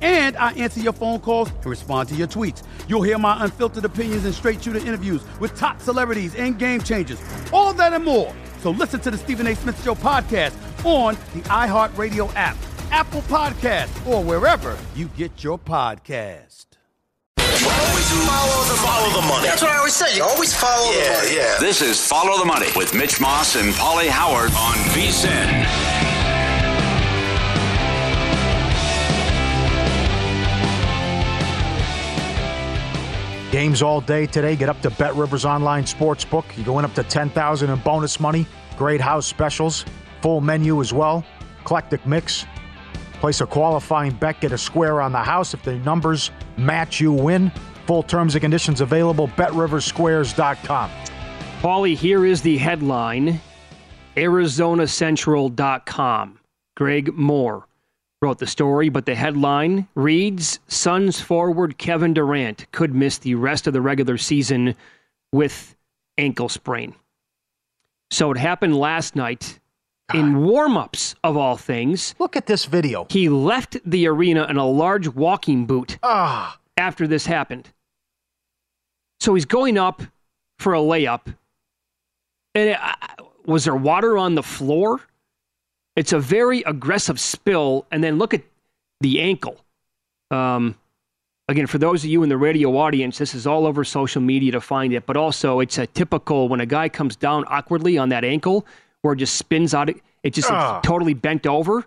and I answer your phone calls and respond to your tweets. You'll hear my unfiltered opinions and straight shooter interviews with top celebrities and game changers. All that and more. So listen to the Stephen A. Smith Show podcast on the iHeartRadio app, Apple Podcast, or wherever you get your podcast. Always follow the, follow the money. That's what I always say. You always follow yeah, the money. Yeah. This is Follow the Money with Mitch Moss and Paulie Howard on VSIN. Games all day today. Get up to Bet Rivers Online Sportsbook. You're going up to 10000 in bonus money. Great house specials. Full menu as well. Eclectic mix. Place a qualifying bet, get a square on the house. If the numbers match, you win. Full terms and conditions available. BetRiversSquares.com. Paulie, here is the headline ArizonaCentral.com. Greg Moore wrote the story, but the headline reads Suns forward Kevin Durant could miss the rest of the regular season with ankle sprain. So it happened last night in warmups of all things. Look at this video. He left the arena in a large walking boot Ah, after this happened. So he's going up for a layup. And it, was there water on the floor? It's a very aggressive spill. And then look at the ankle. Um, again, for those of you in the radio audience, this is all over social media to find it. But also, it's a typical when a guy comes down awkwardly on that ankle where it just spins out. It just Ah. totally bent over.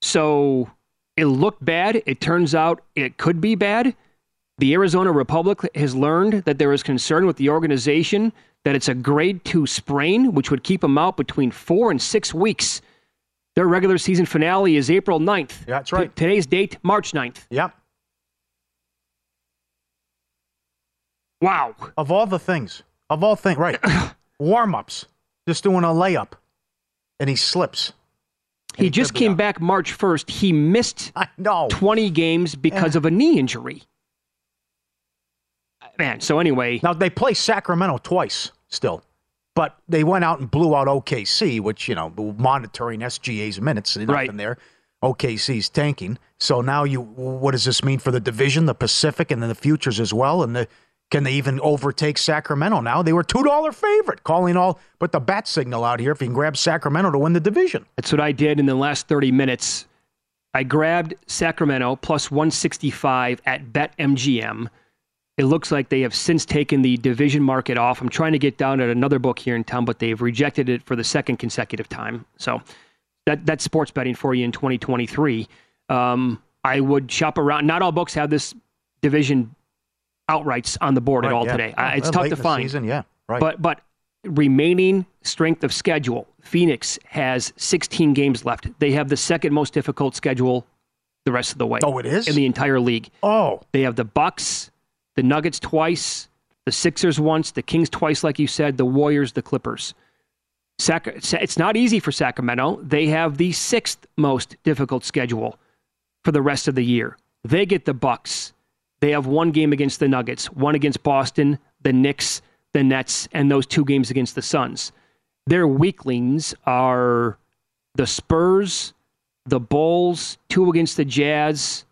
So it looked bad. It turns out it could be bad. The Arizona Republic has learned that there is concern with the organization that it's a grade two sprain, which would keep him out between four and six weeks. Their regular season finale is April 9th. Yeah, that's right. T- today's date, March 9th. yep. Wow. Of all the things, of all things, right? Warm ups, just doing a layup, and he slips. And He just came back March 1st. He missed I know. 20 games because Yeah. of a knee injury. Man, so anyway, Now they play Sacramento twice still, but they went out and blew out OKC, which you know monitoring SGA's minutes, nothing Right. there. OKC's tanking. So now you, what does this mean for the division, the Pacific, and then the futures as well? And the can they even overtake Sacramento now? They were two dollar favorite, calling all put the bat signal out here if you can grab Sacramento to win the division. That's what I did in the last 30 minutes. I grabbed Sacramento plus 165 at BetMGM. It looks like they have since taken the division market off. I'm trying to get down at another book here in town, but they've rejected it for the second consecutive time. So that that's sports betting for you in 2023. Um, I would shop around. Not all books have this division outrights on the board at all yeah. today. Yeah, Uh, it's well, tough to find. Season, yeah, right. But but remaining strength of schedule, Phoenix has 16 games left. They have the second most difficult schedule the rest of the way. Oh, it is? In the entire league. Oh. They have the Bucks, the Nuggets twice, the Sixers once, the Kings twice, like you said, the Warriors, the Clippers. Sac- it's not easy for Sacramento. They have the sixth most difficult schedule for the rest of the year. They get the Bucks. They have one game against the Nuggets, one against Boston, the Knicks, the Nets, and those two games against the Suns. Their weaklings are the Spurs, the Bulls, two against the Jazz,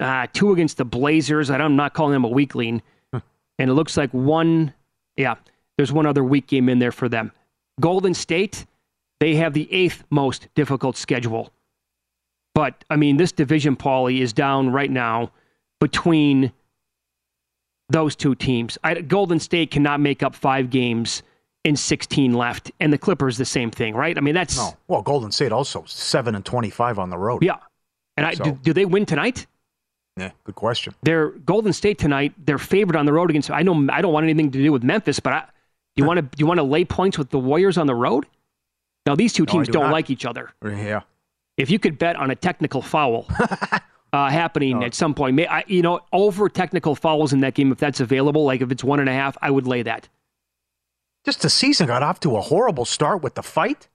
uh, two against the Blazers. I'm not calling them a weakling. and it looks like one, yeah, there's one other weak game in there for them. Golden State, they have the eighth most difficult schedule. But, I mean, this division, Paulie, is down right now between those two teams. I, Golden State cannot make up five games in 16 left, and the Clippers the same thing, right? I mean, that's no. Well, Golden State also seven and 25 on the road. Yeah, and I, so. do, do, they win tonight? Yeah, good question. They're Golden State tonight. They're favored on the road against. I know I don't want anything to do with Memphis, but I, do you want to you want to lay points with the Warriors on the road? Now these two teams no, do not like each other. Yeah. If you could bet on a technical foul, uh, happening oh. at some point. May, I, you know, over technical fouls in that game, if that's available, like if it's one and a half, I would lay that. Just the season got off to a horrible start with the fight,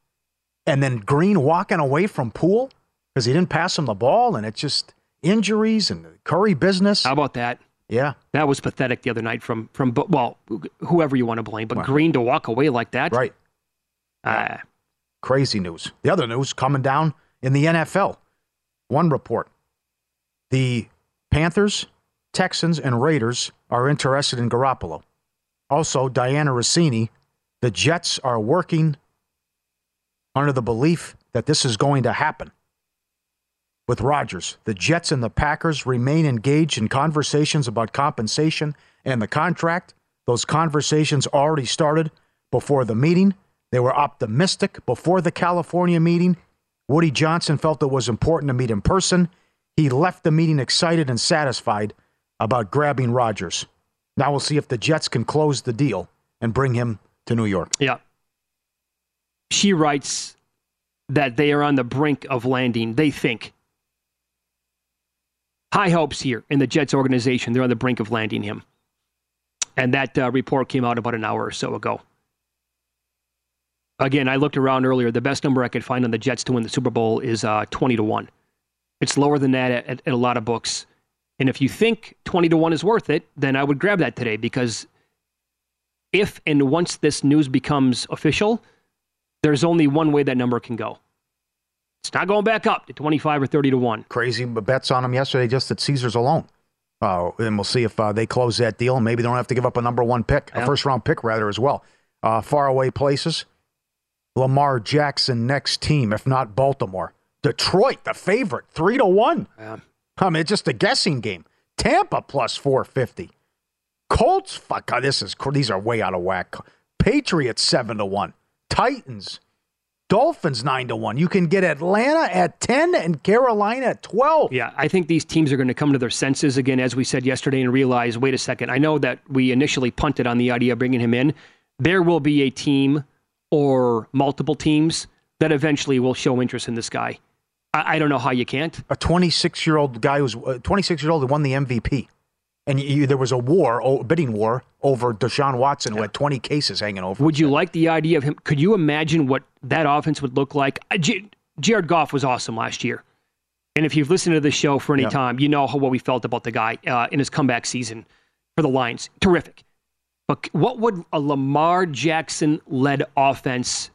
and then Green walking away from Poole because he didn't pass him the ball, and it just injuries and Curry business. How about that? Yeah, that was pathetic the other night from from well, whoever you want to blame, but well, Green to walk away like that, right? Uh, Crazy news. The other news coming down in the NFL. One report the Panthers, Texans, and Raiders are interested in Garoppolo. Also, Dianna Russini, the Jets are working under the belief that this is going to happen. With Rodgers, the Jets and the Packers remain engaged in conversations about compensation and the contract. Those conversations already started before the meeting. They were optimistic before the California meeting. Woody Johnson felt it was important to meet in person. He left the meeting excited and satisfied about grabbing Rodgers. Now we'll see if the Jets can close the deal and bring him to New York. Yeah. She writes that they are on the brink of landing, they think. High hopes here in the Jets organization. They're on the brink of landing him. And that uh, report came out about an hour or so ago. Again, I looked around earlier. The best number I could find on the Jets to win the Super Bowl is uh, 20 to 1. It's lower than that at, at, at a lot of books. And if you think 20 to 1 is worth it, then I would grab that today because if and once this news becomes official, there's only one way that number can go. It's not going back up to 25 or 30 to 1. Crazy bets on them yesterday just at Caesars alone. Uh, and we'll see if uh, they close that deal. And maybe they don't have to give up a number one pick, a first round pick, rather, as well. Uh, far away places. Lamar Jackson next team, if not Baltimore. Detroit, the favorite, three to one. Yeah. I mean, it's just a guessing game. Tampa plus four fifty. Colts, fuck, God, this is these are way out of whack. Patriots seven to one. Titans, Dolphins nine to one. You can get Atlanta at ten and Carolina at twelve. Yeah, I think these teams are going to come to their senses again, as we said yesterday, and realize, wait a second. I know that we initially punted on the idea of bringing him in. There will be a team or multiple teams that eventually will show interest in this guy. I, I don't know how you can't. A 26 year old guy who's uh, 26 years old who won the MVP. And you, there was a war, a bidding war over Deshaun Watson, who had 20 cases hanging over. Would you like the idea of him? Could you imagine what that offense would look like? Uh, Jared Goff was awesome last year. And if you've listened to the show for any yeah. time, you know how, what we felt about the guy uh, in his comeback season for the Lions. Terrific. But what would a Lamar Jackson led offense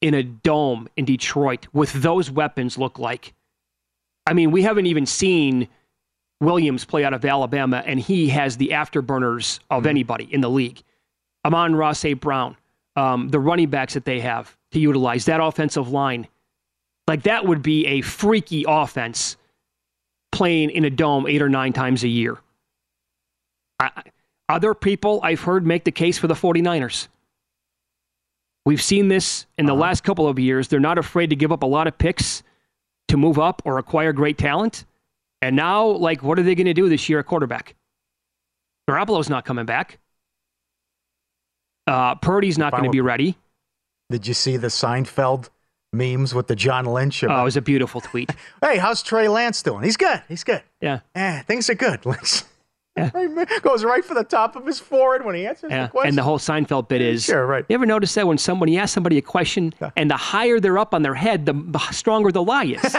in a dome in Detroit with those weapons look like? I mean, we haven't even seen Williams play out of Alabama, and he has the afterburners of mm-hmm. anybody in the league. Amon-Ra St. Brown, um, the running backs that they have to utilize, that offensive line. Like, that would be a freaky offense playing in a dome eight or nine times a year. I, other people I've heard make the case for the 49ers. We've seen this in the uh-huh. last couple of years. They're not afraid to give up a lot of picks to move up or acquire great talent. And now, like, what are they going to do this year at quarterback? Garoppolo's not coming back. Uh, Purdy's not going to be ready. Did you see the Seinfeld memes with the John Lynch? Oh, it was a beautiful tweet. hey, how's Trey Lance doing? He's good. He's good. Yeah. Eh, things are good. Lynch Yeah. goes right for the top of his forehead when he answers Yeah. the question. And the whole Seinfeld bit is Sure, right. You ever notice that when somebody asks somebody a question and the higher they're up on their head, the stronger the lie is?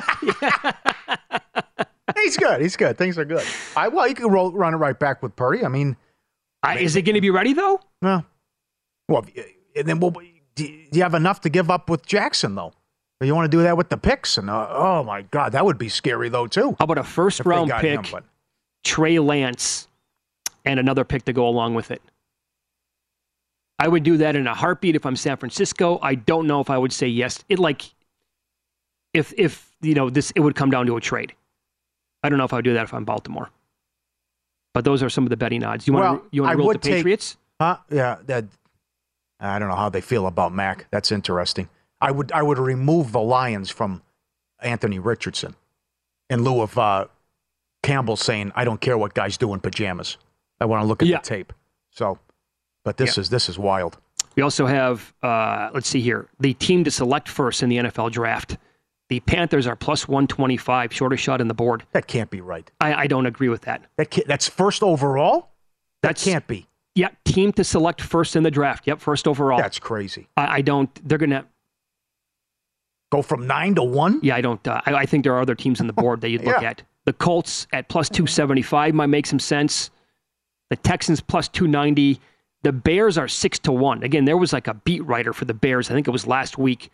He's good. He's good. Things are good. I well, you can roll, run it right back with Purdy. I mean, I, is it going to be ready though? well, well, and then well, do you have enough to give up with Jackson though? You want to do that with the picks? And uh, oh my God, that would be scary though too. How about a first round pick, him, Trey Lance, and another pick to go along with it? I would do that in a heartbeat if I'm San Francisco. I don't know if I would say yes. It like if if you know this, it would come down to a trade. I don't know if I would do that if I'm Baltimore. But those are some of the betting odds. You want Well, to you want I to would the take- Patriots? Huh? Yeah. That, I don't know how they feel about Mac. That's interesting. I would I would remove the Lions from Anthony Richardson in lieu of uh, Campbell saying, "I don't care what guys do in pajamas. I want to look at Yeah. the tape." So, but this Yeah. is this is wild. We also have, uh, let's see here, the team to select first in the NFL draft. The Panthers are plus 125, shortest shot in the board. That can't be right. I, I don't agree with that. That that's first overall. That That's can't be. Yeah, team to select first in the draft. Yep, first overall. That's crazy. I, I don't. They're gonna. Go from nine to one. Yeah, I don't. Uh, I, I think there are other teams on the board that you'd look Yeah. at. The Colts at plus 275 might make some sense. The Texans plus 290. The Bears are six to one. Again, there was like a beat writer for the Bears. I think it was last week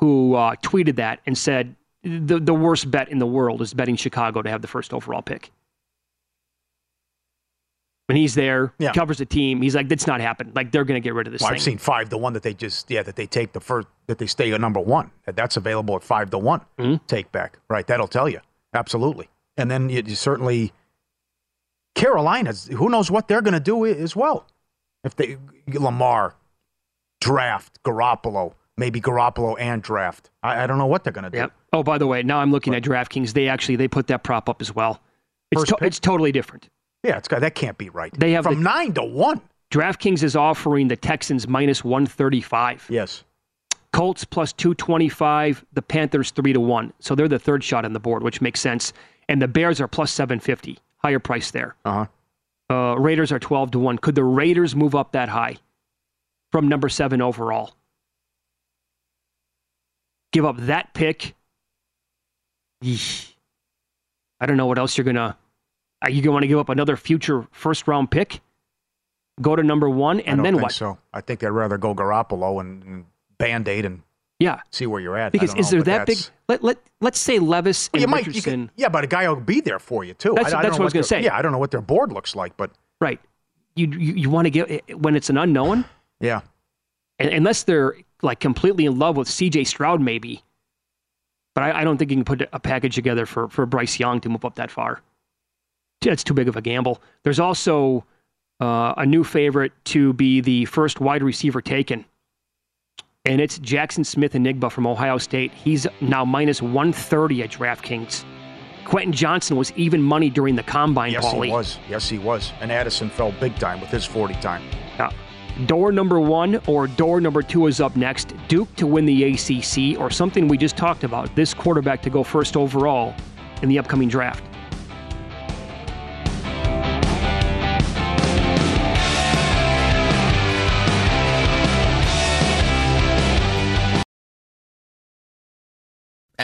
who uh, tweeted that and said the the worst bet in the world is betting Chicago to have the first overall pick. When he's there, Yeah. covers the team. He's like, "That's not happening. Like they're going to get rid of this Well, thing." I've seen five to one that they just yeah that they take the first that they stay at number one. That That's available at five to one. Mhm. Take back right. That'll tell you absolutely. And then you, you certainly Carolina's. Who knows what they're going to do as well? If they Lamar draft Garoppolo, maybe Garoppolo and draft. I, I don't know what they're going to do. Yep. Oh, by the way, now I'm looking at DraftKings. They actually they put that prop up as well. It's to- it's totally different. Yeah, it's that can't be right. They have from the- nine to one. DraftKings is offering the Texans minus 135. Yes. Colts plus 225, the Panthers 3 to 1. So they're the third shot on the board, which makes sense. And the Bears are plus 750, higher price there. Uh huh. Uh, Raiders are 12 to 1. Could the Raiders move up that high from number 7 overall? Give up that pick. Yeesh. I don't know what else you're going to uh, are you going to want to give up another future first round pick? Go to number 1 I and then think what? So I think they'd rather go Garoppolo and, and band aid and Yeah. see where you're at. Because is know, there that big? Let let let's say Levis and you might, you Richardson. could, yeah, but a guy will be there for you too. That's- I, I that's don't what I was gonna their- say. Yeah, I don't know what their board looks like, but right. You you, you want to get when it's an unknown, yeah, unless they're like completely in love with C.J. Stroud, maybe. But I, I don't think you can put a package together for for Bryce Young to move up that far. That's too big of a gamble. There's also uh, a new favorite to be the first wide receiver taken. And it's Jaxon Smith-Njigba from Ohio State. He's now minus 130 at DraftKings. Quentin Johnston was even money during the combine, yes Paulie. he was. Yes he was. And Addison fell big time with his forty time. Yeah. Door number one or door number two is up next. Duke to win the ACC, or something we just talked about. This quarterback to go first overall in the upcoming draft.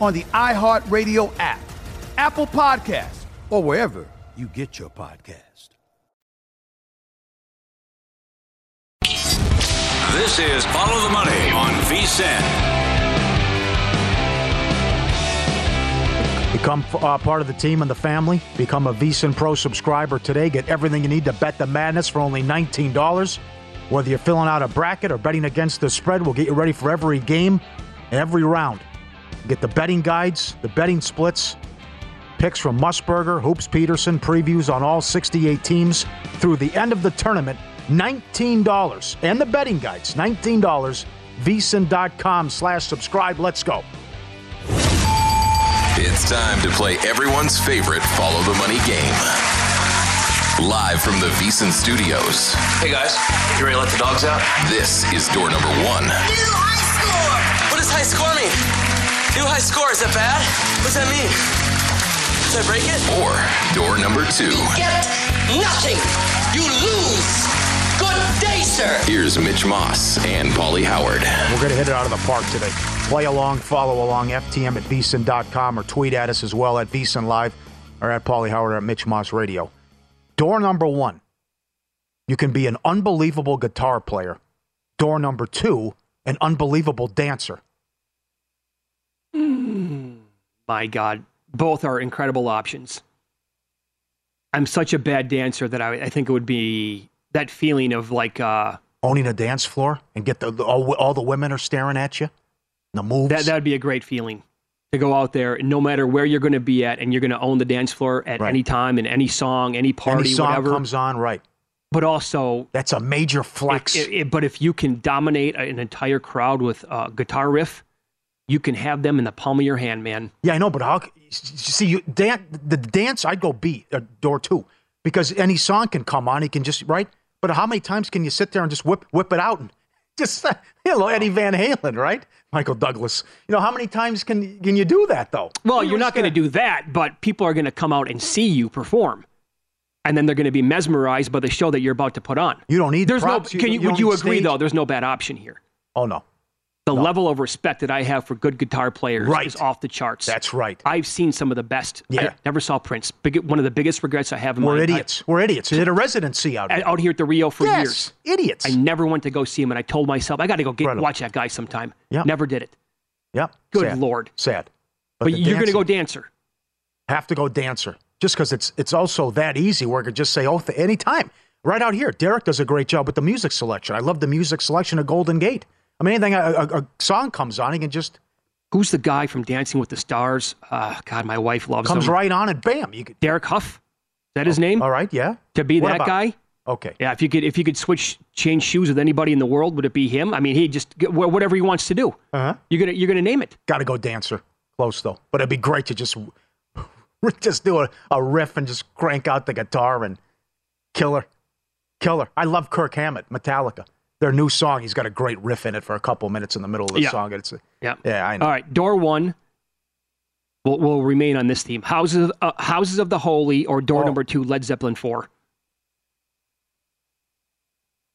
on the iHeartRadio app, Apple Podcasts, or wherever you get your podcast. This is Follow the Money on VSIN. Become uh, part of the team and the family. Become a VSIN Pro subscriber today. Get everything you need to bet the madness for only $19. Whether you're filling out a bracket or betting against the spread, we'll get you ready for every game, every round. Get the betting guides, the betting splits, picks from Musburger, Hoops Peterson, previews on all 68 teams through the end of the tournament. $19. And the betting guides, $19. VSIN.com slash subscribe. Let's go. It's time to play everyone's favorite Follow the Money game. Live from the VSIN studios. Hey guys, you ready to let the dogs out? This is door number one. New high score! What does high score mean? New high score, is that bad? What does that mean? Did I break it? Or door number two. Get nothing! You lose! Good day, sir! Here's Mitch Moss and Paulie Howard. We're going to hit it out of the park today. Play along, follow along, FTM at VSIN.com or tweet at us as well at VSIN Live or at Paulie Howard at Mitch Moss Radio. Door number one, you can be an unbelievable guitar player. Door number two, an unbelievable dancer. My God, both are incredible options. I'm such a bad dancer that I, I think it would be that feeling of like uh, Owning a dance floor and get the, the all, all the women are staring at you. The moves. that. That'd be a great feeling to go out there, no matter where you're going to be at, and you're going to own the dance floor at Right. any time, in any song, any party, Any song whatever. comes on, right? but also, That's a major flex. but if you can dominate an entire crowd with a guitar riff, you can have them in the palm of your hand, man. Yeah, I know, but how? c- See, you dan- the dance. I'd go B uh, door two because any song can come on. He can just right. But how many times can you sit there and just whip whip it out and just you know Eddie Van Halen, right? Michael Douglas. You know how many times can can you do that though? Well, you're not going to do that, but people are going to come out and see you perform, and then they're going to be mesmerized by the show that you're about to put on. You don't need There's props. no. Can you, would don't you agree stage. though? There's no bad option here. Oh no, The level of respect that I have for good guitar players Right. is off the charts. that's right. I've seen some of the best. I Yeah. never saw Prince. Big, one of the biggest regrets I have in We're my idiots. We're idiots. Did a residency out here. out here at the Rio for yes, years. idiots. I never went to go see him, and I told myself I got to go get, watch that guy sometime. Yeah. Never did it. Yep. Good Sad. lord. Sad. But, the you're going to go dancer. have to go dancer just because it's it's also that easy where I could just say oh th- anytime right out here. Derek does a great job with the music selection. I love the music selection of Golden Gate. I mean, anything a, a, a song comes on, he can just Who's the guy from Dancing with the Stars? Uh, God, my wife loves him. comes him. right on and bam, you could. Derek Hough. Is that his name? All right, yeah. To be What that about- guy? Okay, Yeah, if you could, if you could switch, change shoes with anybody in the world, would it be him? I mean, he just whatever he wants to do. uh-huh. You're gonna, you're gonna name it. got to go dancer. Close though, but it'd be great to just just do a, a riff and just crank out the guitar and kill her. Killer. I love Kirk Hammett, Metallica. Their new song, he's got a great riff in it for a couple minutes in the middle of the Yeah. song. It's Yeah. yeah, I know. All right, door one. Will will remain on this theme. Houses uh, Houses of the Holy or door Oh. number two, Led Zeppelin four.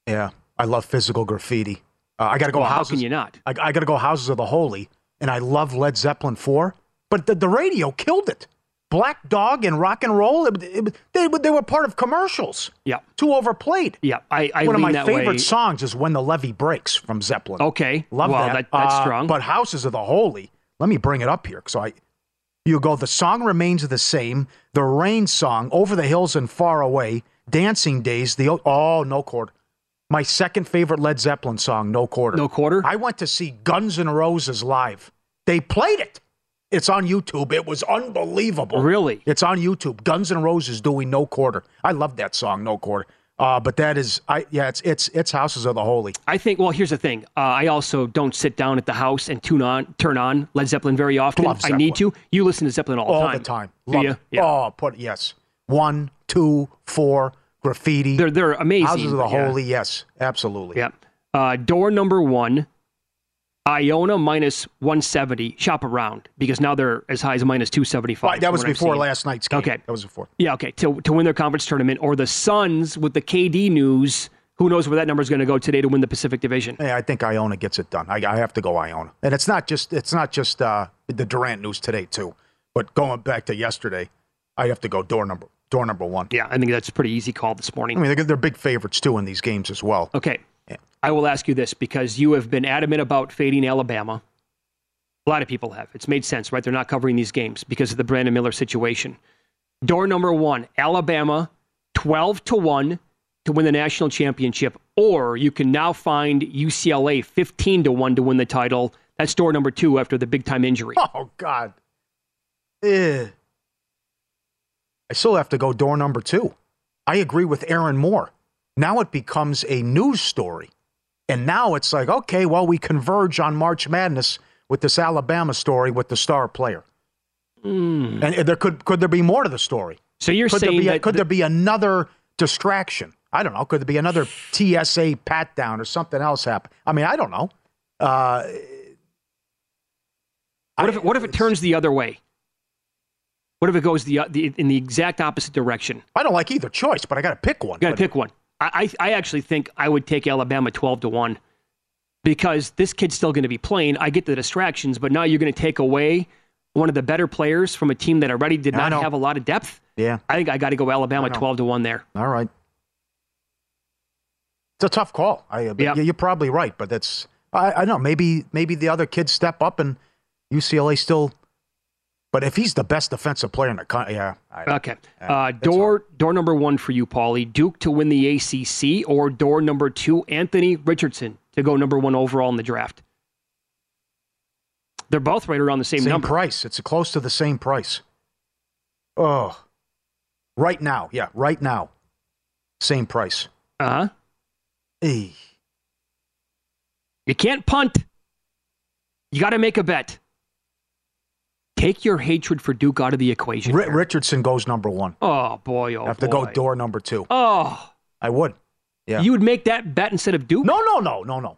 Yeah, I love physical graffiti. Uh, I got to go Well, how houses. can you not? I, I got to go Houses of the Holy, and I love Led Zeppelin four, but the, the radio killed it. Black Dog and rock and roll, it, it- they, they were part of commercials. Yeah, Too overplayed. yeah. I, I One of my that favorite way. songs is "When the Levee Breaks" from Zeppelin. Okay, Love well, that. that's Uh, strong. But Houses of the Holy, let me bring it up here. So I, you go. The song remains the same. The Rain song, "Over the Hills and Far Away," "Dancing Days." The oh, no quarter. My second favorite Led Zeppelin song, "No Quarter." No Quarter? I went to see Guns N' Roses live. They played it. It's on YouTube. It was unbelievable. Really? It's on YouTube. Guns N' Roses doing "No Quarter." I love that song, "No Quarter." Uh, but that is, I yeah, it's it's it's Houses of the Holy. I think. Well, here's the thing. Uh, I also don't sit down at the house and tune on, turn on Led Zeppelin very often. Love I need to. You listen to Zeppelin all, all the time. All the time. Do Love you? it. Yeah. Oh, put yes. One, two, four, graffiti. They're they're amazing. Houses of the yeah. Holy. Yes, absolutely. Yeah. Uh, door number one, Iona minus 170. Shop around because now they're as high as minus 275. Right, that was before last night's game. Okay. that was before. Yeah, okay. To, to win their conference tournament or the Suns with the KD news. Who knows where that number is going to go today to win the Pacific Division? Yeah, I think Iona gets it done. I, I have to go Iona, and it's not just it's not just uh, the Durant news today too, but going back to yesterday, I have to go door number door number one. Yeah, I think that's a pretty easy call this morning. I mean, they're, they're big favorites too in these games as well. Okay. I will ask you this because you have been adamant about fading Alabama. A lot of people have. It's made sense, right? They're not covering these games because of the Brandon Miller situation. Door number one Alabama, 12 to 1 to win the national championship. Or you can now find UCLA 15 to 1 to win the title. That's door number two after the big time injury. Oh God. Eh. I still have to go door number two. I agree with Aaron Moore. Now it becomes a news story. And now it's like, okay, well, we converge on March Madness with this Alabama story with the star player. And uh, there could could there be more to the story? So you're could there saying be a, that could the- there be another distraction? I don't know. Could there be another TSA pat down or something else happen? I mean, I don't know. Uh, What if, it- what if it turns the other way? What if it goes the, the in the exact opposite direction? I don't like either choice, but I got to pick one. Got to pick one. I, I actually think I would take Alabama twelve to one because this kid's still going to be playing. I get the distractions, but now you're going to take away one of the better players from a team that already did not have a lot of depth. Yeah. I think I got to go Alabama twelve to one there. All right. It's a tough call. I, uh, Yep. you're probably right, but that's I, I know maybe maybe the other kids step up and UCLA still. But if he's the best defensive player in the country, yeah. I, Okay. Yeah, Uh, door door number one for you, Paulie. Duke to win the ACC, or door number two, Anthony Richardson to go number one overall in the draft. They're both right around the same, same number. price. It's close to the same price. Oh, right now, yeah, right now, same price. Uh huh. Eh. You can't punt. You got to make a bet. Take your hatred for Duke out of the equation. Ri- here. Richardson goes number one. Oh boy! Oh I have to go door number two. Oh, I would. Yeah. you would make that bet instead of Duke? No, no, no, no, no.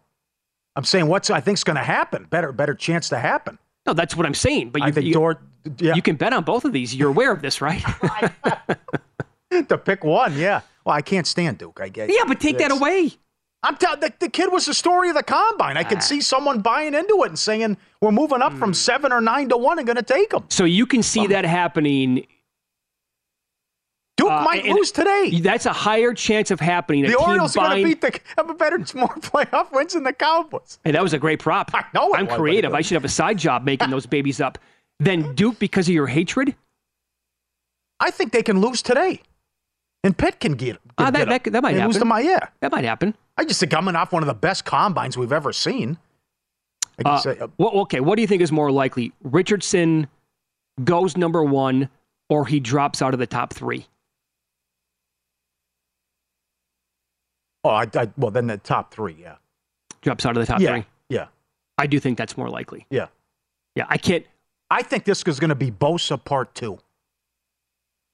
I'm saying what's I think's going to happen. Better, better chance to happen. No, that's what I'm saying. But you, I think you, door. Yeah, you can bet on both of these. You're aware of this, right? to pick one. Yeah. Well, I can't stand Duke. I get. yeah, but take that away. I'm telling the, the kid was the story of the combine. I Ah. could see someone buying into it and saying we're moving up Hmm. from seven or nine to one and going to take him. So you can see that happening. Duke Uh, might lose today. That's a higher chance of happening. The Orioles are going to beat the have a better more playoff wins than the Cowboys. Hey, that was a great prop. I know it I'm was, creative. I should have a side job making those babies up. Then Duke because of your hatred? I think they can lose today, and Pitt can get. Get that- them. that- that might They Lose happen. to my yeah. That might happen. I just think coming off one of the best combines we've ever seen. Uh, say, uh, well, okay, what do you think is more likely? Richardson goes number one, or he drops out of the top three? oh, I, I, well then the top three, yeah, Drops out of the top yeah, three. yeah, I do think that's more likely. yeah. Yeah, I can't. I think this is going to be Bosa part two,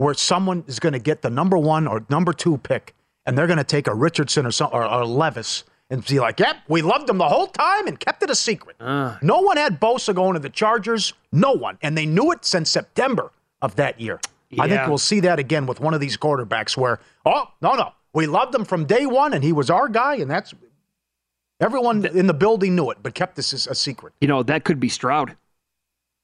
where someone is going to get the number one or number two pick, and they're going to take a Richardson or, some, or, or Levis and be like, yep, we loved him the whole time and kept it a secret. Uh, no one had Bosa going to the Chargers. No one. And they knew it since September of that year. I think we'll see that again with one of these quarterbacks where, oh, no, no. We loved him from day one and he was our guy. And that's everyone in the building knew it, but kept this as a secret. you know, that could be Stroud.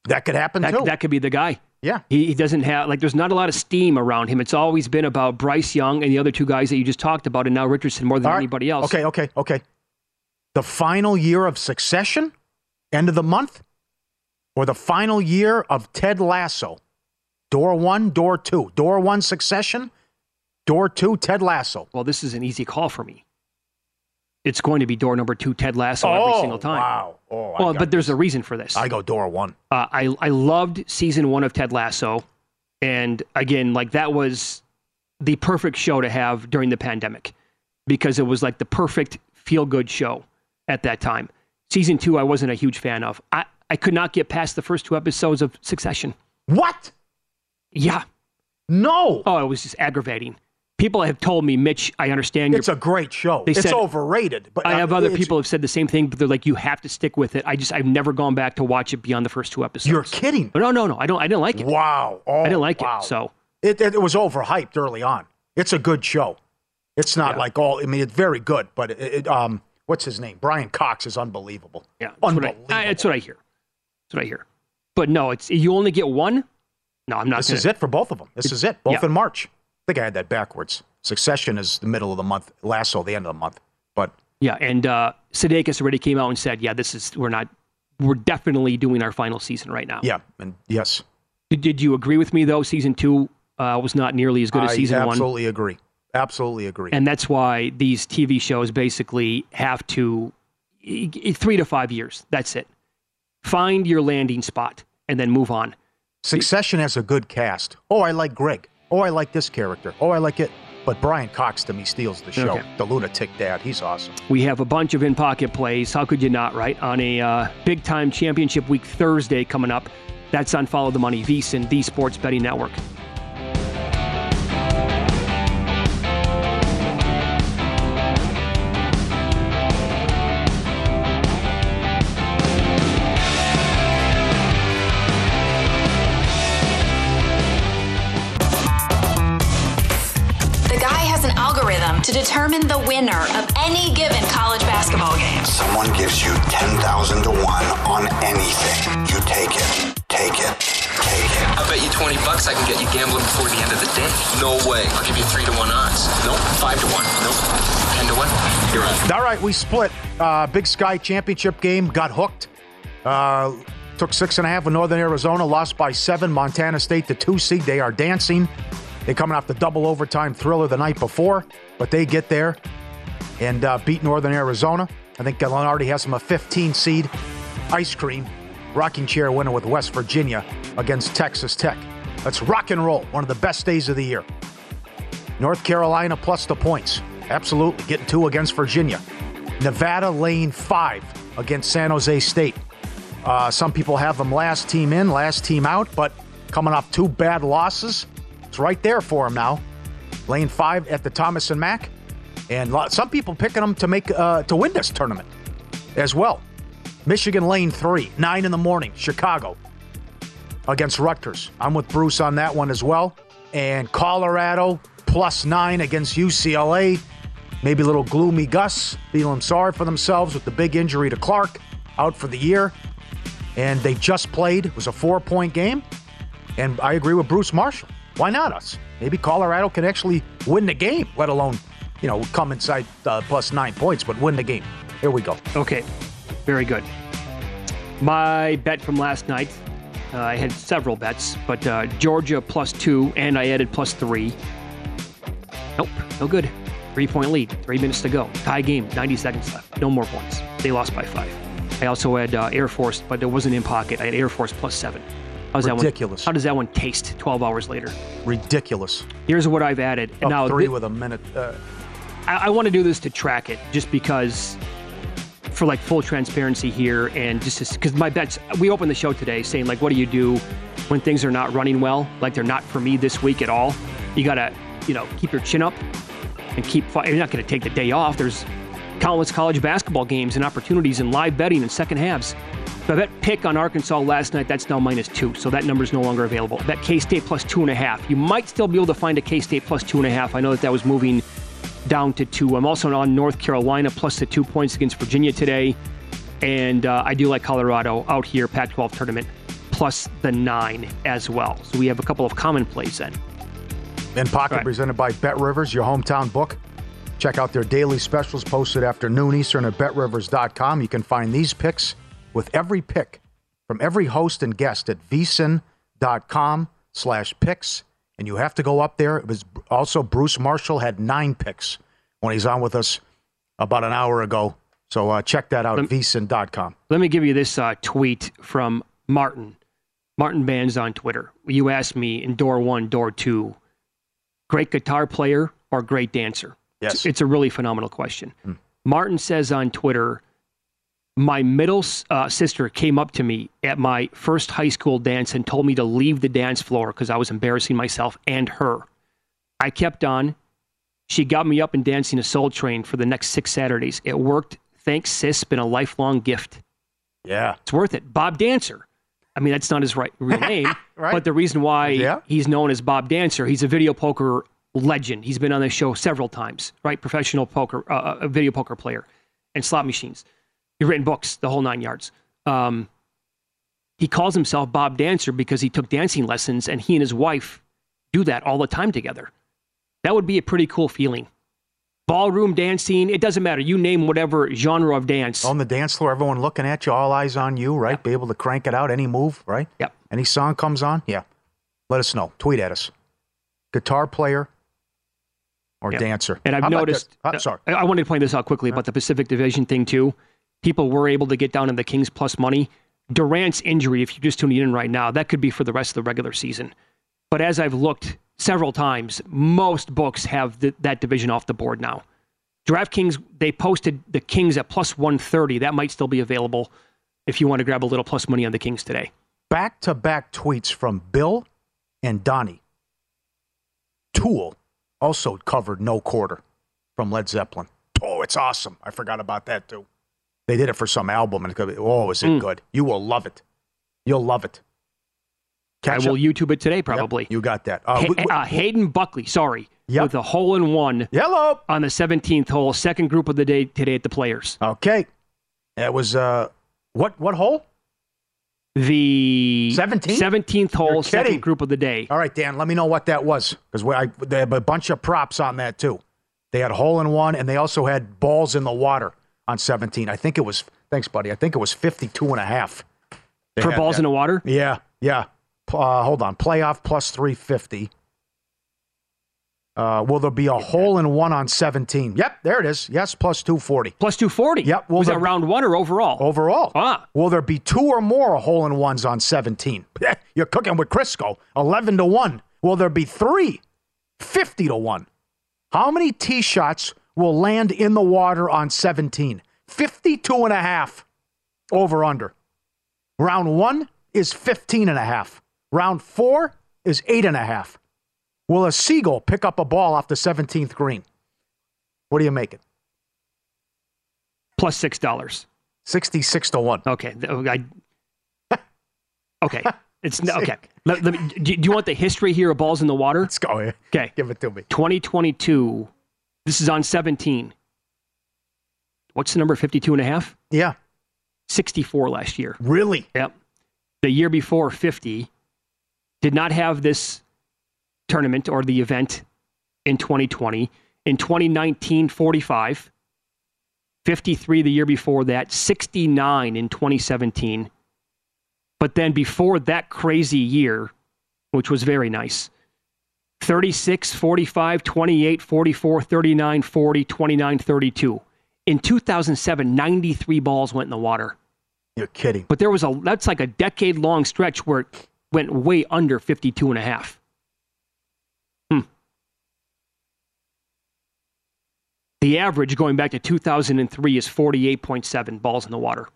That could happen That, too. that could be the guy. Yeah. He, he doesn't have like there's not a lot of steam around him. It's always been about Bryce Young and the other two guys that you just talked about, and now Richardson more than right. anybody else. Okay, okay, okay. The final year of succession, end of the month, or the final year of Ted Lasso. Door one, door two. Door one, succession. Door two, Ted Lasso. Well, this is an easy call for me. It's going to be door number two, Ted Lasso, every oh, single time. Oh, Wow. Oh, Well, but there's a reason for this. I go door one. Uh, I I loved season one of Ted Lasso, and again, like that was the perfect show to have during the pandemic because it was like the perfect feel good show at that time. Season two, I wasn't a huge fan of. I I could not get past the first two episodes of Succession. What? Yeah. No. Oh, it was just aggravating. People have told me, Mitch, I understand It's a great show. They it's said- overrated. But I have other people have said the same thing, but they're like, you have to stick with it. I just I've never gone back to watch it beyond the first two episodes. You're kidding. No, no, no. I don't. I didn't like it. Wow. Oh, I didn't like wow. it. So It, it, it was overhyped early on. It's a good show. It's not Yeah. like all. I mean, it's very good, but it, it, um, what's his name? Brian Cox is unbelievable. yeah, that's what, unbelievable. I, I, that's what I hear. That's what I hear. But no, it's you only get one. No, I'm not. this gonna, is it for both of them. This is it. Both yeah. in March. I think I had that backwards. Succession is the middle of the month. Lasso the end of the month. But Yeah, and uh, Sudeikis already came out and said, yeah, this is we're not. We're definitely doing our final season right now. yeah, and yes, Did, did you agree with me though? Season two uh, was not nearly as good as I season one. absolutely agree. Absolutely agree. and that's why these TV shows basically have to three to five years. That's it. Find your landing spot and then move on. Succession has a good cast. Oh, I like Greg. Oh, I like this character. Oh, I like it. But Brian Cox to me steals the show. Okay. The lunatic dad. He's awesome. We have a bunch of in pocket plays. How could you not, right? On a uh, big time championship week Thursday coming up. That's on Follow the Money, VSIN, the Sports Betting Network. Winner of any given college basketball game. Someone gives you 10,000 to 1 on anything. You take it. Take it. Take it. I bet you 20 bucks I can get you gambling before the end of the day. No way. I'll give you 3 to 1 odds. Nope. 5 to 1. Nope. 10 to 1. You're on. All right, we split. Uh, Big Sky Championship game got hooked. Uh, took six and a half with Northern Arizona, lost by seven. Montana State, the two seed, they are dancing. They coming off the double overtime thriller the night before, but they get there and uh, beat Northern Arizona. I think Lunardi has them a 15 seed. Ice cream, rocking chair winner with West Virginia against Texas Tech. Let's rock and roll. One of the best days of the year. North Carolina plus the points. Absolutely. Getting two against Virginia. Nevada lane five against San Jose State. Uh, some people have them last team in, last team out, but coming off two bad losses, it's right there for them now. Lane five at the Thomas and Mack, and some people picking them to make uh, to win this tournament as well. Michigan lane three, nine in the morning, Chicago against Rutgers. I'm with Bruce on that one as well. And Colorado plus nine against UCLA. Maybe a little gloomy Gus, feeling sorry for themselves with the big injury to Clark, out for the year. And they just played. It was a four point game. And I agree with Bruce Marshall. Why not us? Maybe Colorado can actually win the game, let alone, you know, come inside uh, plus nine points, but win the game. Here we go. Okay, very good. My bet from last night, uh, I had several bets, but uh, Georgia plus two, and I added plus three. Nope, no good. Three point lead, three minutes to go. Tie game, 90 seconds left. No more points. They lost by five. I also had uh, Air Force, but it wasn't in pocket. I had Air Force plus seven. How's Ridiculous. That one, how does that one taste 12 hours later? Ridiculous. Here's what I've added. Up now, three thi- with a minute. Uh, I, I want to do this to track it just because for like full transparency here and just because my bets we opened the show today saying like what do you do when things are not running well like they're not for me this week at all you gotta you know keep your chin up and keep. You're not to take the day off. There's countless college basketball games and opportunities and live betting in second halves. So I bet pick on Arkansas last night. That's now minus two, so that number is no longer available. Bet K State plus two and a half. You might still be able to find a K State plus two and a half. I know that that was moving down to two. I'm also on North Carolina plus the two points against Virginia today, and uh, I do like Colorado out here Pac-12 tournament plus the nine as well. So we have a couple of common plays then. In pocket right. presented by Bet Rivers, your hometown book. Check out their daily specials posted after noon Eastern at betrivers.com. You can find these picks with every pick from every host and guest at vsin.com slash picks. And you have to go up there. It was also Bruce Marshall had nine picks when he's on with us about an hour ago. So uh, check that out at vsin.com. Let me give you this uh, tweet from Martin. Martin Bands on Twitter. You asked me in door one, door two, great guitar player or great dancer? Yes. It's, it's a really phenomenal question. Mm. Martin says on Twitter, my middle uh, sister came up to me at my first high school dance and told me to leave the dance floor because I was embarrassing myself and her. I kept on. She got me up and dancing a soul train for the next six Saturdays. It worked. Thanks, sis. Been a lifelong gift. Yeah. It's worth it. Bob Dancer. I mean, that's not his right, real name, right. but the reason why yeah. he's known as Bob Dancer, he's a video poker legend. He's been on the show several times, right? Professional poker, uh, uh, a video poker player, and slot machines. He's written books, the whole nine yards. Um, he calls himself Bob Dancer because he took dancing lessons, and he and his wife do that all the time together. That would be a pretty cool feeling. Ballroom dancing, it doesn't matter. You name whatever genre of dance. On the dance floor, everyone looking at you, all eyes on you, right? Yep. Be able to crank it out, any move, right? Yep. Any song comes on, yeah. Let us know. Tweet at us. Guitar player, or yeah. dancer. And I've How noticed. I'm uh, sorry. I wanted to point this out quickly about the Pacific Division thing too. People were able to get down in the Kings plus money. Durant's injury, if you're just tuning in right now, that could be for the rest of the regular season. But as I've looked several times, most books have the, that division off the board now. DraftKings, they posted the Kings at plus 130. That might still be available if you want to grab a little plus money on the Kings today. Back to back tweets from Bill and Donnie. Tool also covered No Quarter from Led Zeppelin. Oh, it's awesome. I forgot about that too. They did it for some album, and be, oh, is it mm. good? You will love it. You'll love it. Catch I will up. YouTube it today, probably. Yep, you got that. Uh, ha- uh, Hayden Buckley, sorry, yep. with a hole in one. Yellow on the 17th hole, second group of the day today at the Players. Okay, it was uh, what what hole? the 17th, 17th hole, second group of the day. All right, Dan, let me know what that was because they have a bunch of props on that too. They had hole in one, and they also had balls in the water on 17. I think it was, thanks, buddy. I think it was 52 and a half. For balls in the water? Yeah, yeah. Uh, hold on. Playoff plus 350. Uh, will there be a hole in one on 17? Yep, there it is. Yes, plus 240. Plus 240? Yep. Will Was that round one or overall? Overall. Ah. Will there be two or more hole in ones on 17? You're cooking with Crisco. 11 to 1. Will there be three? 50 to 1. How many tee shots will land in the water on 17? 52 and a half over under. Round one is 15 and a half. Round four is eight and a half. Will a seagull pick up a ball off the 17th green? What are you making? Plus six dollars. Sixty-six to one. Okay. Oh, I, okay. It's okay. Let, let me, do, you want the history here of balls in the water? Let's go. Here. Okay. Give it to me. 2022. This is on 17. What's the number? 52 and a half? Yeah. 64 last year. Really? Yep. The year before, 50. Did not have this tournament or the event in 2020. In 2019, 45. 53 the year before that, 69 in 2017. But then before that crazy year, which was very nice, 36, 45, 28, 44, 39, 40, 29, 32. In 2007, 93 balls went in the water. You're kidding. But there was a that's like a decade long stretch where it went way under 52 and a half. The average going back to 2003 is 48.7 balls in the water.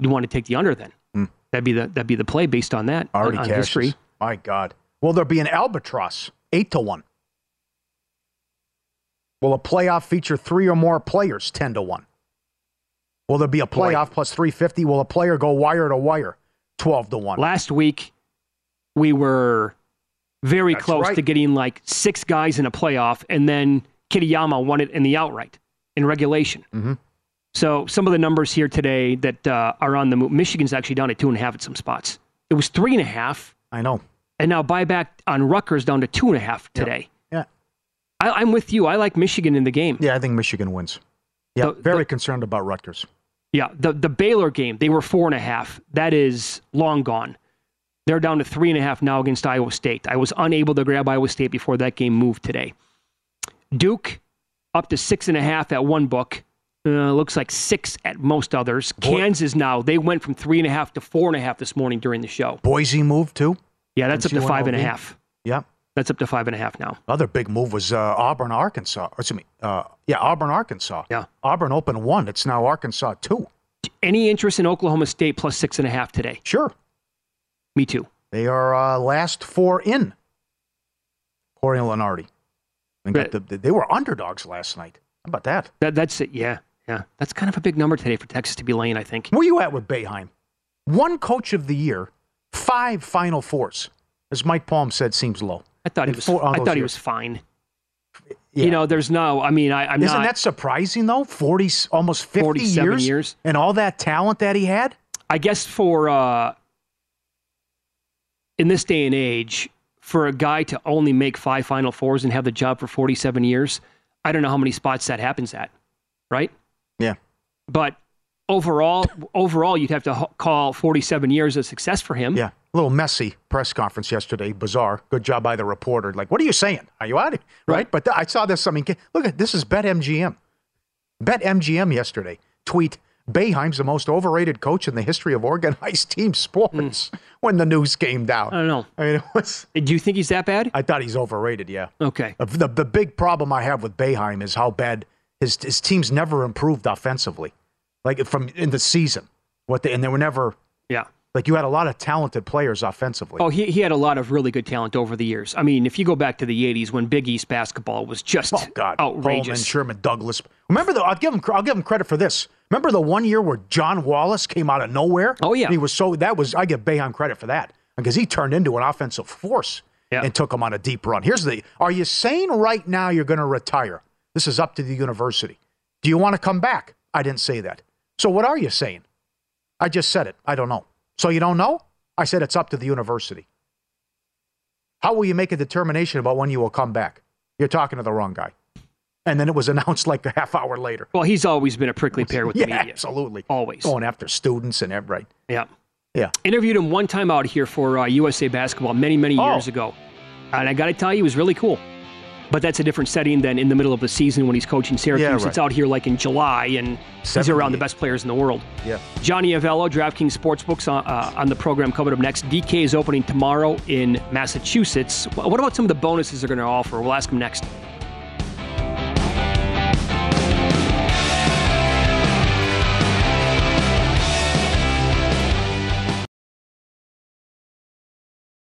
You want to take the under then? Mm. That'd be the that'd be the play based on that. Already on, on history. My God. Will there be an albatross? Eight to one. Will a playoff feature three or more players 10 to 1? Will there be a playoff plus 350? Will a player go wire to wire 12 to 1? Last week, we were very That's close right. to getting like six guys in a playoff, and then Kitayama won it in the outright in regulation. Mm-hmm. So some of the numbers here today that uh, are on the move. Michigan's actually down at two and a half at some spots. It was three and a half, I know. And now buyback on Rutgers down to two and a half Yeah. today. Yeah. I, I'm with you. I like Michigan in the game. Yeah, I think Michigan wins. Yeah, The- very the- concerned about Rutgers. Yeah, the the Baylor game, they were four and a half. That is long gone. They're down to three and a half now against Iowa State. I was unable to grab Iowa State before that game moved today. Duke up to six and a half at one book. Uh, looks like six at most others. Boy- Kansas now they went from three and a half to four and a half this morning during the show. Boise moved too. Yeah, that's up to five and a half. five went and a OB. half. Yeah. That's up to five and a half now. Other big move was uh, Auburn, Arkansas. Or, excuse me. Uh, yeah, Auburn, Arkansas. Yeah. Auburn opened one. It's now Arkansas two. Any interest in Oklahoma State plus six and a half today? Sure. Me too. They are uh, last four in. Corey Lunardi. And got the, they were underdogs last night. How about that? That that's it. Yeah, yeah. That's kind of a big number today for Texas to be laying. I think. Where you at with Boeheim? One coach of the year, five Final Fours. As Mike Palm said, seems low. I thought he was. four- I thought he was fine. Yeah. You know, there's no. I mean, I, I'm Isn't not. that surprising though? Forty, almost fifty years, years. and all that talent that he had. I guess for uh, in this day and age, for a guy to only make five Final Fours and have the job for 47 years, I don't know how many spots that happens at, right? Yeah. But overall, overall, you'd have to call 47 years a success for him. Yeah, a little messy press conference yesterday. Bizarre. Good job by the reporter. Like, what are you saying? Are you out? of Right. Right. But th- I saw this. I mean, look at this. Is Bet MGM. Bet MGM yesterday tweet. Boeheim's the most overrated coach in the history of organized team sports. Hmm. When the news came down. I don't know. I mean, it was. Do you think he's that bad? I thought he's overrated. Yeah. Okay. The, the big problem I have with Boeheim is how bad his his teams never improved offensively, like from in the season. What they, and they were never Yeah. like you had a lot of talented players offensively. Oh, he, he had a lot of really good talent over the years. I mean, if you go back to the 80s when Big East basketball was just Oh God, Coleman, outrageous. Sherman, Douglas. Remember the? I'll give him. I'll give him credit for this. Remember the one year where John Wallace came out of nowhere? Oh, yeah. He was so that was. I give Boeheim credit for that because he turned into an offensive force Yeah. and took him on a deep run. Here's the. Are you saying right now you're going to retire? This is up to the university. Do you want to come back? I didn't say that. So what are you saying? I just said it. I don't know. So you don't know? I said it's up to the university. How will you make a determination about when you will come back? You're talking to the wrong guy. And then it was announced like a half hour later. well, he's always been a prickly pear with yeah, the media. absolutely. Always. Going after students and every right. Yeah. Yeah. Interviewed him one time out here for uh, USA Basketball many, many Oh. years ago. And I got to tell you, he was really cool. But that's a different setting than in the middle of the season when he's coaching Syracuse. right. It's out here like in July, and he's around the best players in the world. Yeah. Johnny Avello, DraftKings Sportsbooks on, uh, on the program coming up next. DK is opening tomorrow in Massachusetts. What about some of the bonuses they're going to offer? We'll ask him next.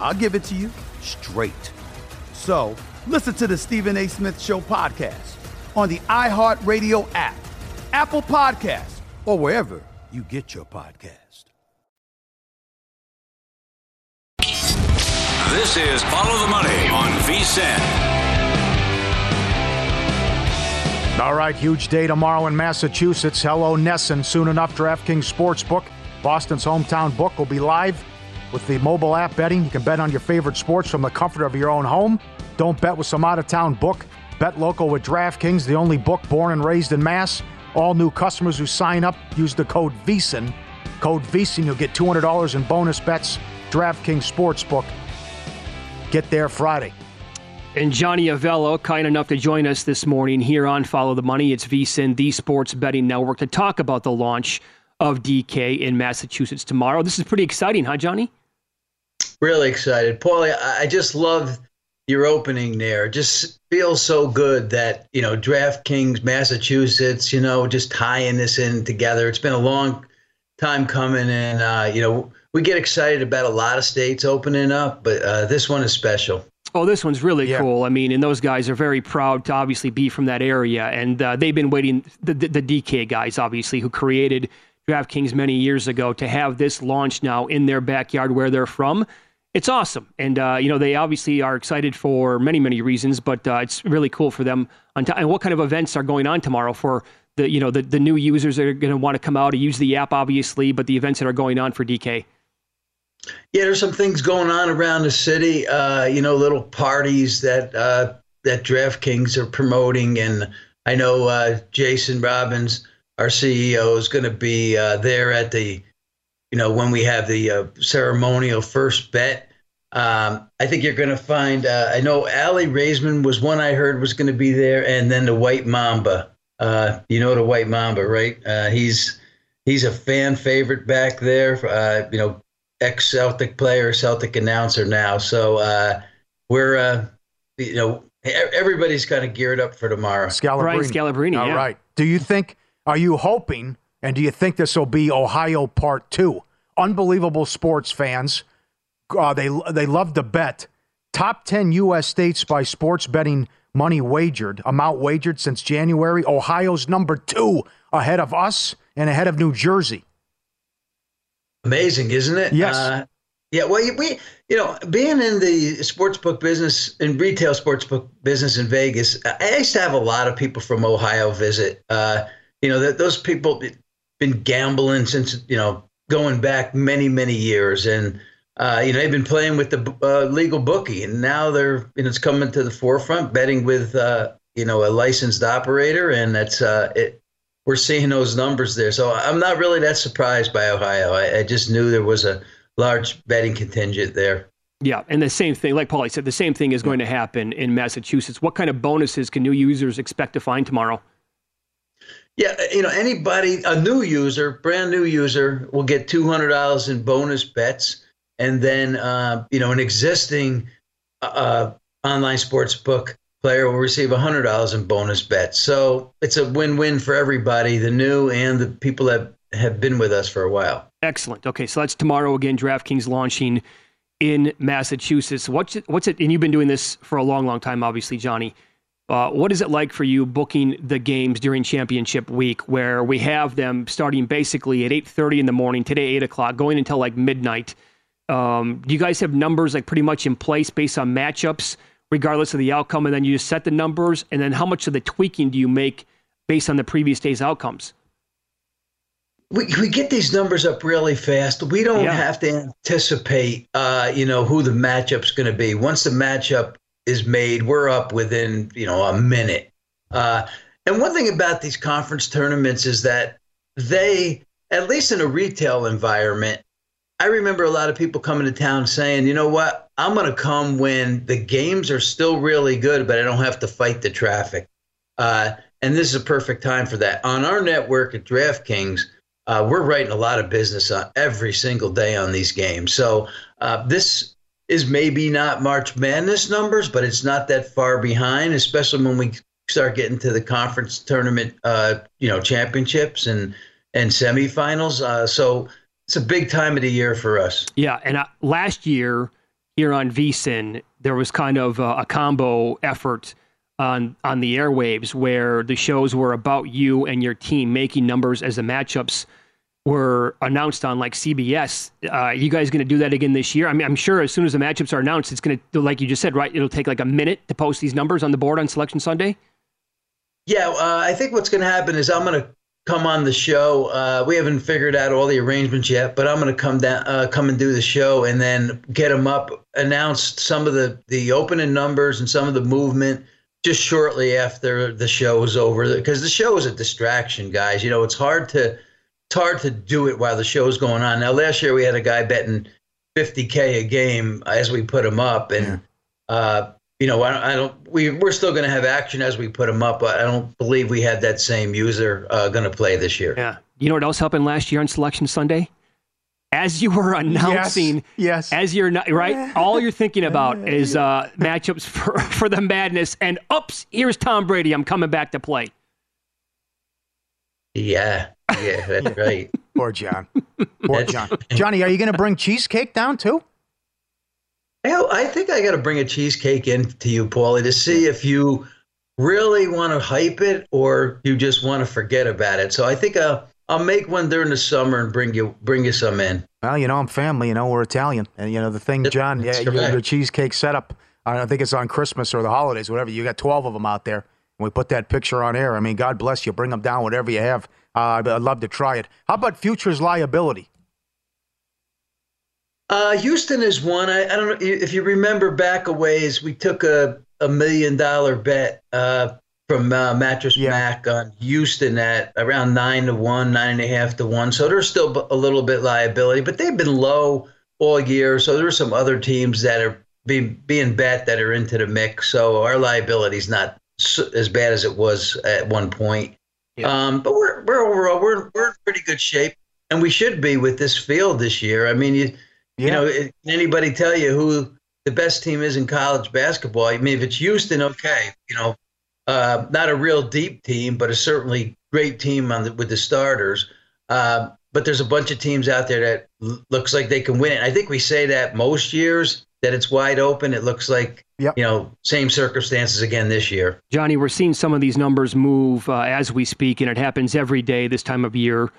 I'll give it to you straight. So listen to the Stephen A. Smith Show podcast on the iHeartRadio app, Apple Podcasts, or wherever you get your podcast. This is Follow the Money on VSIN. All right, huge day tomorrow in Massachusetts. Hello, NESN. Soon enough, DraftKings Sportsbook, Boston's hometown book, will be live with the mobile app betting. You can bet on your favorite sports from the comfort of your own home. Don't bet with some out of town book. Bet local with DraftKings, the only book born and raised in Mass. All new customers who sign up use the code VSIN. Code VSIN, you'll get $200 in bonus bets. DraftKings Sportsbook. Get there Friday. And Johnny Avello, kind enough to join us this morning here on Follow the Money. It's VSIN, the Sports Betting Network, to talk about the launch of DK in Massachusetts tomorrow. This is pretty exciting, huh, Johnny? Really excited. Paulie, I just love your opening there. Just feels so good that, you know, DraftKings, Massachusetts, you know, just tying this in together. It's been a long time coming, and, uh, you know, we get excited about a lot of states opening up, but uh, this one is special. Oh, this one's really yeah. cool. I mean, and those guys are very proud to obviously be from that area, and uh, they've been waiting. The, the, the, DK guys, obviously, who created DraftKings many years ago, to have this launch now in their backyard where they're from. It's awesome, and uh, you know they obviously are excited for many, many reasons, but uh, it's really cool for them. On t- and what kind of events are going on tomorrow for the you know the, the new users that are going to want to come out and use the app, obviously, but the events that are going on for DK? Yeah, there's some things going on around the city. Uh, you know, little parties that uh, that DraftKings are promoting, and I know uh, Jason Robbins, our CEO, is going to be uh, there at the, you know, when we have the uh, ceremonial first bet. Um, I think you're going to find. Uh, I know Aly Raisman was one I heard was going to be there, and then the White Mamba. you know the White Mamba, right? he's he's a fan favorite back there. you know, ex Celtic player, Celtic announcer now. So uh, we're, uh, you know, everybody's kind of geared up for tomorrow. Scalabrine. Right, Scalabrine. All yeah. right. Do you think? Are you hoping? And do you think this will be Ohio Part Two? Unbelievable sports fans. Uh, they they love to bet. Top ten U.S. states by sports betting money wagered, amount wagered since January. Ohio's number two, ahead of us and ahead of New Jersey. Amazing, isn't it? Yes. Uh, yeah. Well, we, you know, being in the sportsbook business and retail sportsbook business in Vegas, I used to have a lot of people from Ohio visit. Uh, you know, that those people been gambling since you know going back many many years, and uh, you know they've been playing with the uh, legal bookie, and now they're you know it's coming to the forefront, betting with uh, you know a licensed operator, and that's uh, it we're seeing those numbers there. So I'm not really that surprised by Ohio. I, I just knew there was a large betting contingent there. Yeah, and the same thing, like Paulie said, the same thing is going to happen in Massachusetts. What kind of bonuses can new users expect to find tomorrow? Yeah, you know, anybody, a new user, brand new user, will get two hundred dollars in bonus bets, and then uh, you know, an existing uh, online sports book player will receive $100 in bonus bets. So it's a win win for everybody, the new and the people that have been with us for a while. Excellent. Okay, so that's tomorrow again. DraftKings launching in Massachusetts. What's it, what's it? And you've been doing this for a long, long time, obviously, Johnny. Uh, what is it like for you booking the games during championship week, where we have them starting basically at 8:30 in the morning today, 8 o'clock, going until like midnight? Um, do you guys have numbers like pretty much in place based on matchups, regardless of the outcome, and then you just set the numbers, and then how much of the tweaking do you make based on the previous day's outcomes? we, we get these numbers up really fast. We don't yeah. have to anticipate, uh, you know, who the matchup's going to be. Once the matchup is made, we're up within, you know, a minute. Uh, and one thing about these conference tournaments is that they, at least in a retail environment, I remember a lot of people coming to town saying, you know what, I'm going to come when the games are still really good, but I don't have to fight the traffic. Uh, and this is a perfect time for that. On our network at DraftKings, uh, we're writing a lot of business on every single day on these games. So uh, this is maybe not March Madness numbers, but it's not that far behind, especially when we start getting to the conference tournament, uh, you know, championships and and semifinals. Uh, so it's a big time of the year for us. Yeah, and uh, last year here on VSIN, there was kind of a, a combo effort on on the airwaves where the shows were about you and your team making numbers as the matchups were announced on like CBS. Uh, you guys going to do that again this year? I mean, I'm sure as soon as the matchups are announced, it's going to, like you just said, right? It'll take like a minute to post these numbers on the board on Selection Sunday. Yeah, uh, I think what's going to happen is I'm going to come on the show. Uh, we haven't figured out all the arrangements yet, but I'm going to come down, uh, come and do the show, and then get them up, announce some of the the opening numbers and some of the movement just shortly after the show is over, because the show is a distraction, guys. You know, it's hard to it's hard to do it while the show's going on. Now, last year we had a guy betting 50k a game as we put him up, and yeah. uh, you know, I don't, I don't, we we're still going to have action as we put him up, but I don't believe we had that same user uh, going to play this year. Yeah, you know what else happened last year on Selection Sunday? As you were announcing, yes, yes. as you're not right, all you're thinking about is uh, matchups for for the madness, and oops, here's Tom Brady. I'm coming back to play. Yeah, yeah, that's right. Poor John. Poor John. Johnny, are you going to bring cheesecake down too? I think I got to bring a cheesecake in to you, Paulie, to see if you really want to hype it or you just want to forget about it. So I think I'll, I'll make one during the summer and bring you bring you some in. Well, you know, I'm family. You know, we're Italian, and you know the thing, John. yeah, your, your cheesecake setup. I don't think it's on Christmas or the holidays, whatever. You got 12 of them out there. We put that picture on air. I mean, God bless you. Bring them down, whatever you have. Uh, I'd love to try it. How about futures liability? Uh, Houston is one. I, I, don't know if you remember back a ways. We took a, a million dollar bet uh, from uh, Mattress yeah. Mac on Houston at around nine to one, nine and a half to one. So there's still a little bit liability, but they've been low all year. So there's some other teams that are being being bet that are into the mix. So our liability is not as bad as it was at one point. Yeah. Um, but we're we're overall we're we're in pretty good shape, and we should be with this field this year. I mean, you yeah. you know, can anybody tell you who the best team is in college basketball? I mean, if it's Houston, okay, you know, uh, not a real deep team, but a certainly great team on the, with the starters. Uh, but there's a bunch of teams out there that l- looks like they can win it. I think we say that most years that it's wide open. It looks like yep. you know same circumstances again this year. Johnny, we're seeing some of these numbers move uh, as we speak, and it happens every day this time of year.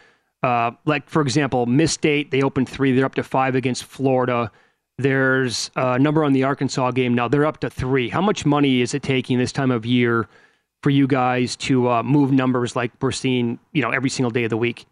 Uh, like for example, Miss State they opened three, they're up to five against Florida. There's a number on the Arkansas game now; they're up to three. How much money is it taking this time of year for you guys to uh, move numbers like we're seeing, you know, every single day of the week?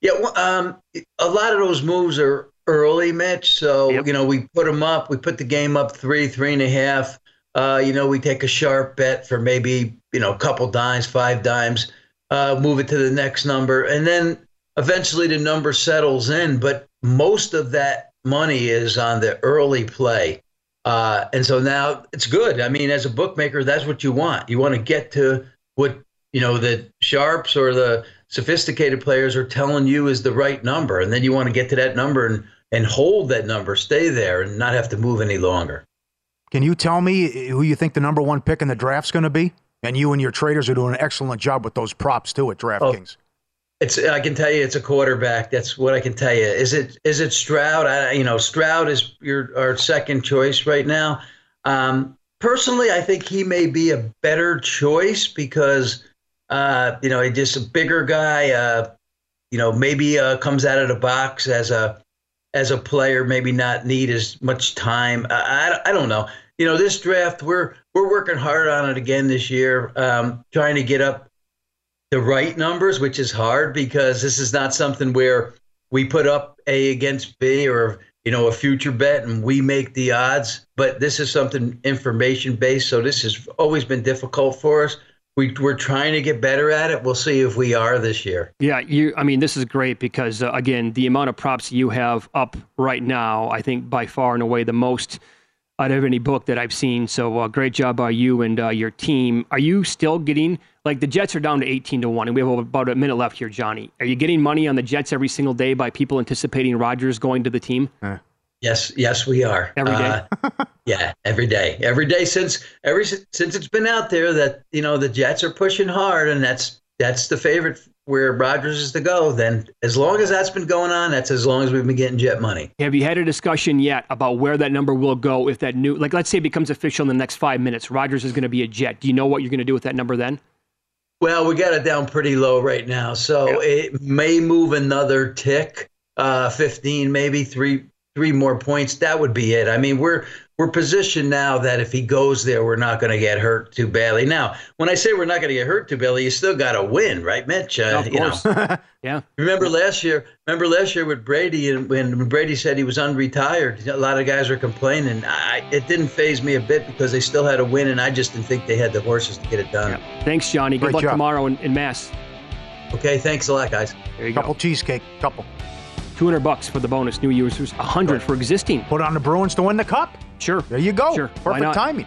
Yeah, um, a lot of those moves are early, Mitch. So yep. you know, we put them up. We put the game up three, three and a half. Uh, you know, we take a sharp bet for maybe you know a couple dimes, five dimes. Uh, move it to the next number, and then eventually the number settles in. But most of that money is on the early play. Uh, and so now it's good. I mean, as a bookmaker, that's what you want. You want to get to what you know the sharps or the sophisticated players are telling you is the right number, and then you want to get to that number and and hold that number, stay there, and not have to move any longer. Can you tell me who you think the number one pick in the draft's going to be? And you and your traders are doing an excellent job with those props too at DraftKings. Oh, it's I can tell you it's a quarterback. That's what I can tell you. Is it is it Stroud? I, you know, Stroud is your our second choice right now. Um, personally, I think he may be a better choice because uh, you know he's just a bigger guy. Uh, you know, maybe uh, comes out of the box as a as a player, maybe not need as much time. I, I, I don't know. You know, this draft we're we're working hard on it again this year, um, trying to get up the right numbers, which is hard because this is not something where we put up A against B or you know a future bet and we make the odds. But this is something information based, so this has always been difficult for us. We, we're trying to get better at it. We'll see if we are this year. Yeah, you. I mean, this is great because uh, again, the amount of props you have up right now, I think by far and away the most out of any book that I've seen. So uh, great job by you and uh, your team. Are you still getting like the Jets are down to 18 to 1 and we have about a minute left here, Johnny. Are you getting money on the Jets every single day by people anticipating Rodgers going to the team? Yes, yes, we are every day. Uh, yeah, every day, every day since every since it's been out there that you know the Jets are pushing hard, and that's that's the favorite where Rodgers is to go, then as long as that's been going on, that's as long as we've been getting jet money. Have you had a discussion yet about where that number will go if that new, like, let's say it becomes official in the next five minutes? Rodgers is going to be a jet. Do you know what you're going to do with that number then? Well, we got it down pretty low right now, so yeah. it may move another tick, uh, 15, maybe three, three more points. That would be it. I mean, we're we're positioned now that if he goes there, we're not going to get hurt too badly. Now, when I say we're not going to get hurt too badly, you still got to win, right, Mitch? Uh, of course. Know. yeah. Remember last year? Remember last year with Brady, and when Brady said he was unretired, a lot of guys were complaining. I, it didn't faze me a bit because they still had to win, and I just didn't think they had the horses to get it done. Yeah. Thanks, Johnny. Good Great luck job. tomorrow in, in Mass. Okay, thanks a lot, guys. There you couple go. cheesecake, couple. 200 bucks for the bonus new users, 100 for existing. Put on the Bruins to win the cup. Sure. There you go. Sure. Perfect timing.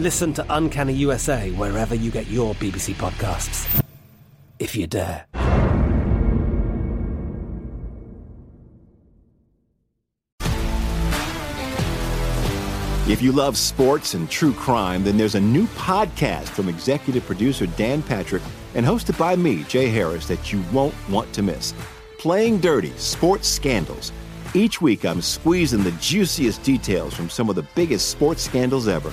Listen to Uncanny USA wherever you get your BBC podcasts. If you dare. If you love sports and true crime, then there's a new podcast from executive producer Dan Patrick and hosted by me, Jay Harris, that you won't want to miss. Playing Dirty Sports Scandals. Each week, I'm squeezing the juiciest details from some of the biggest sports scandals ever.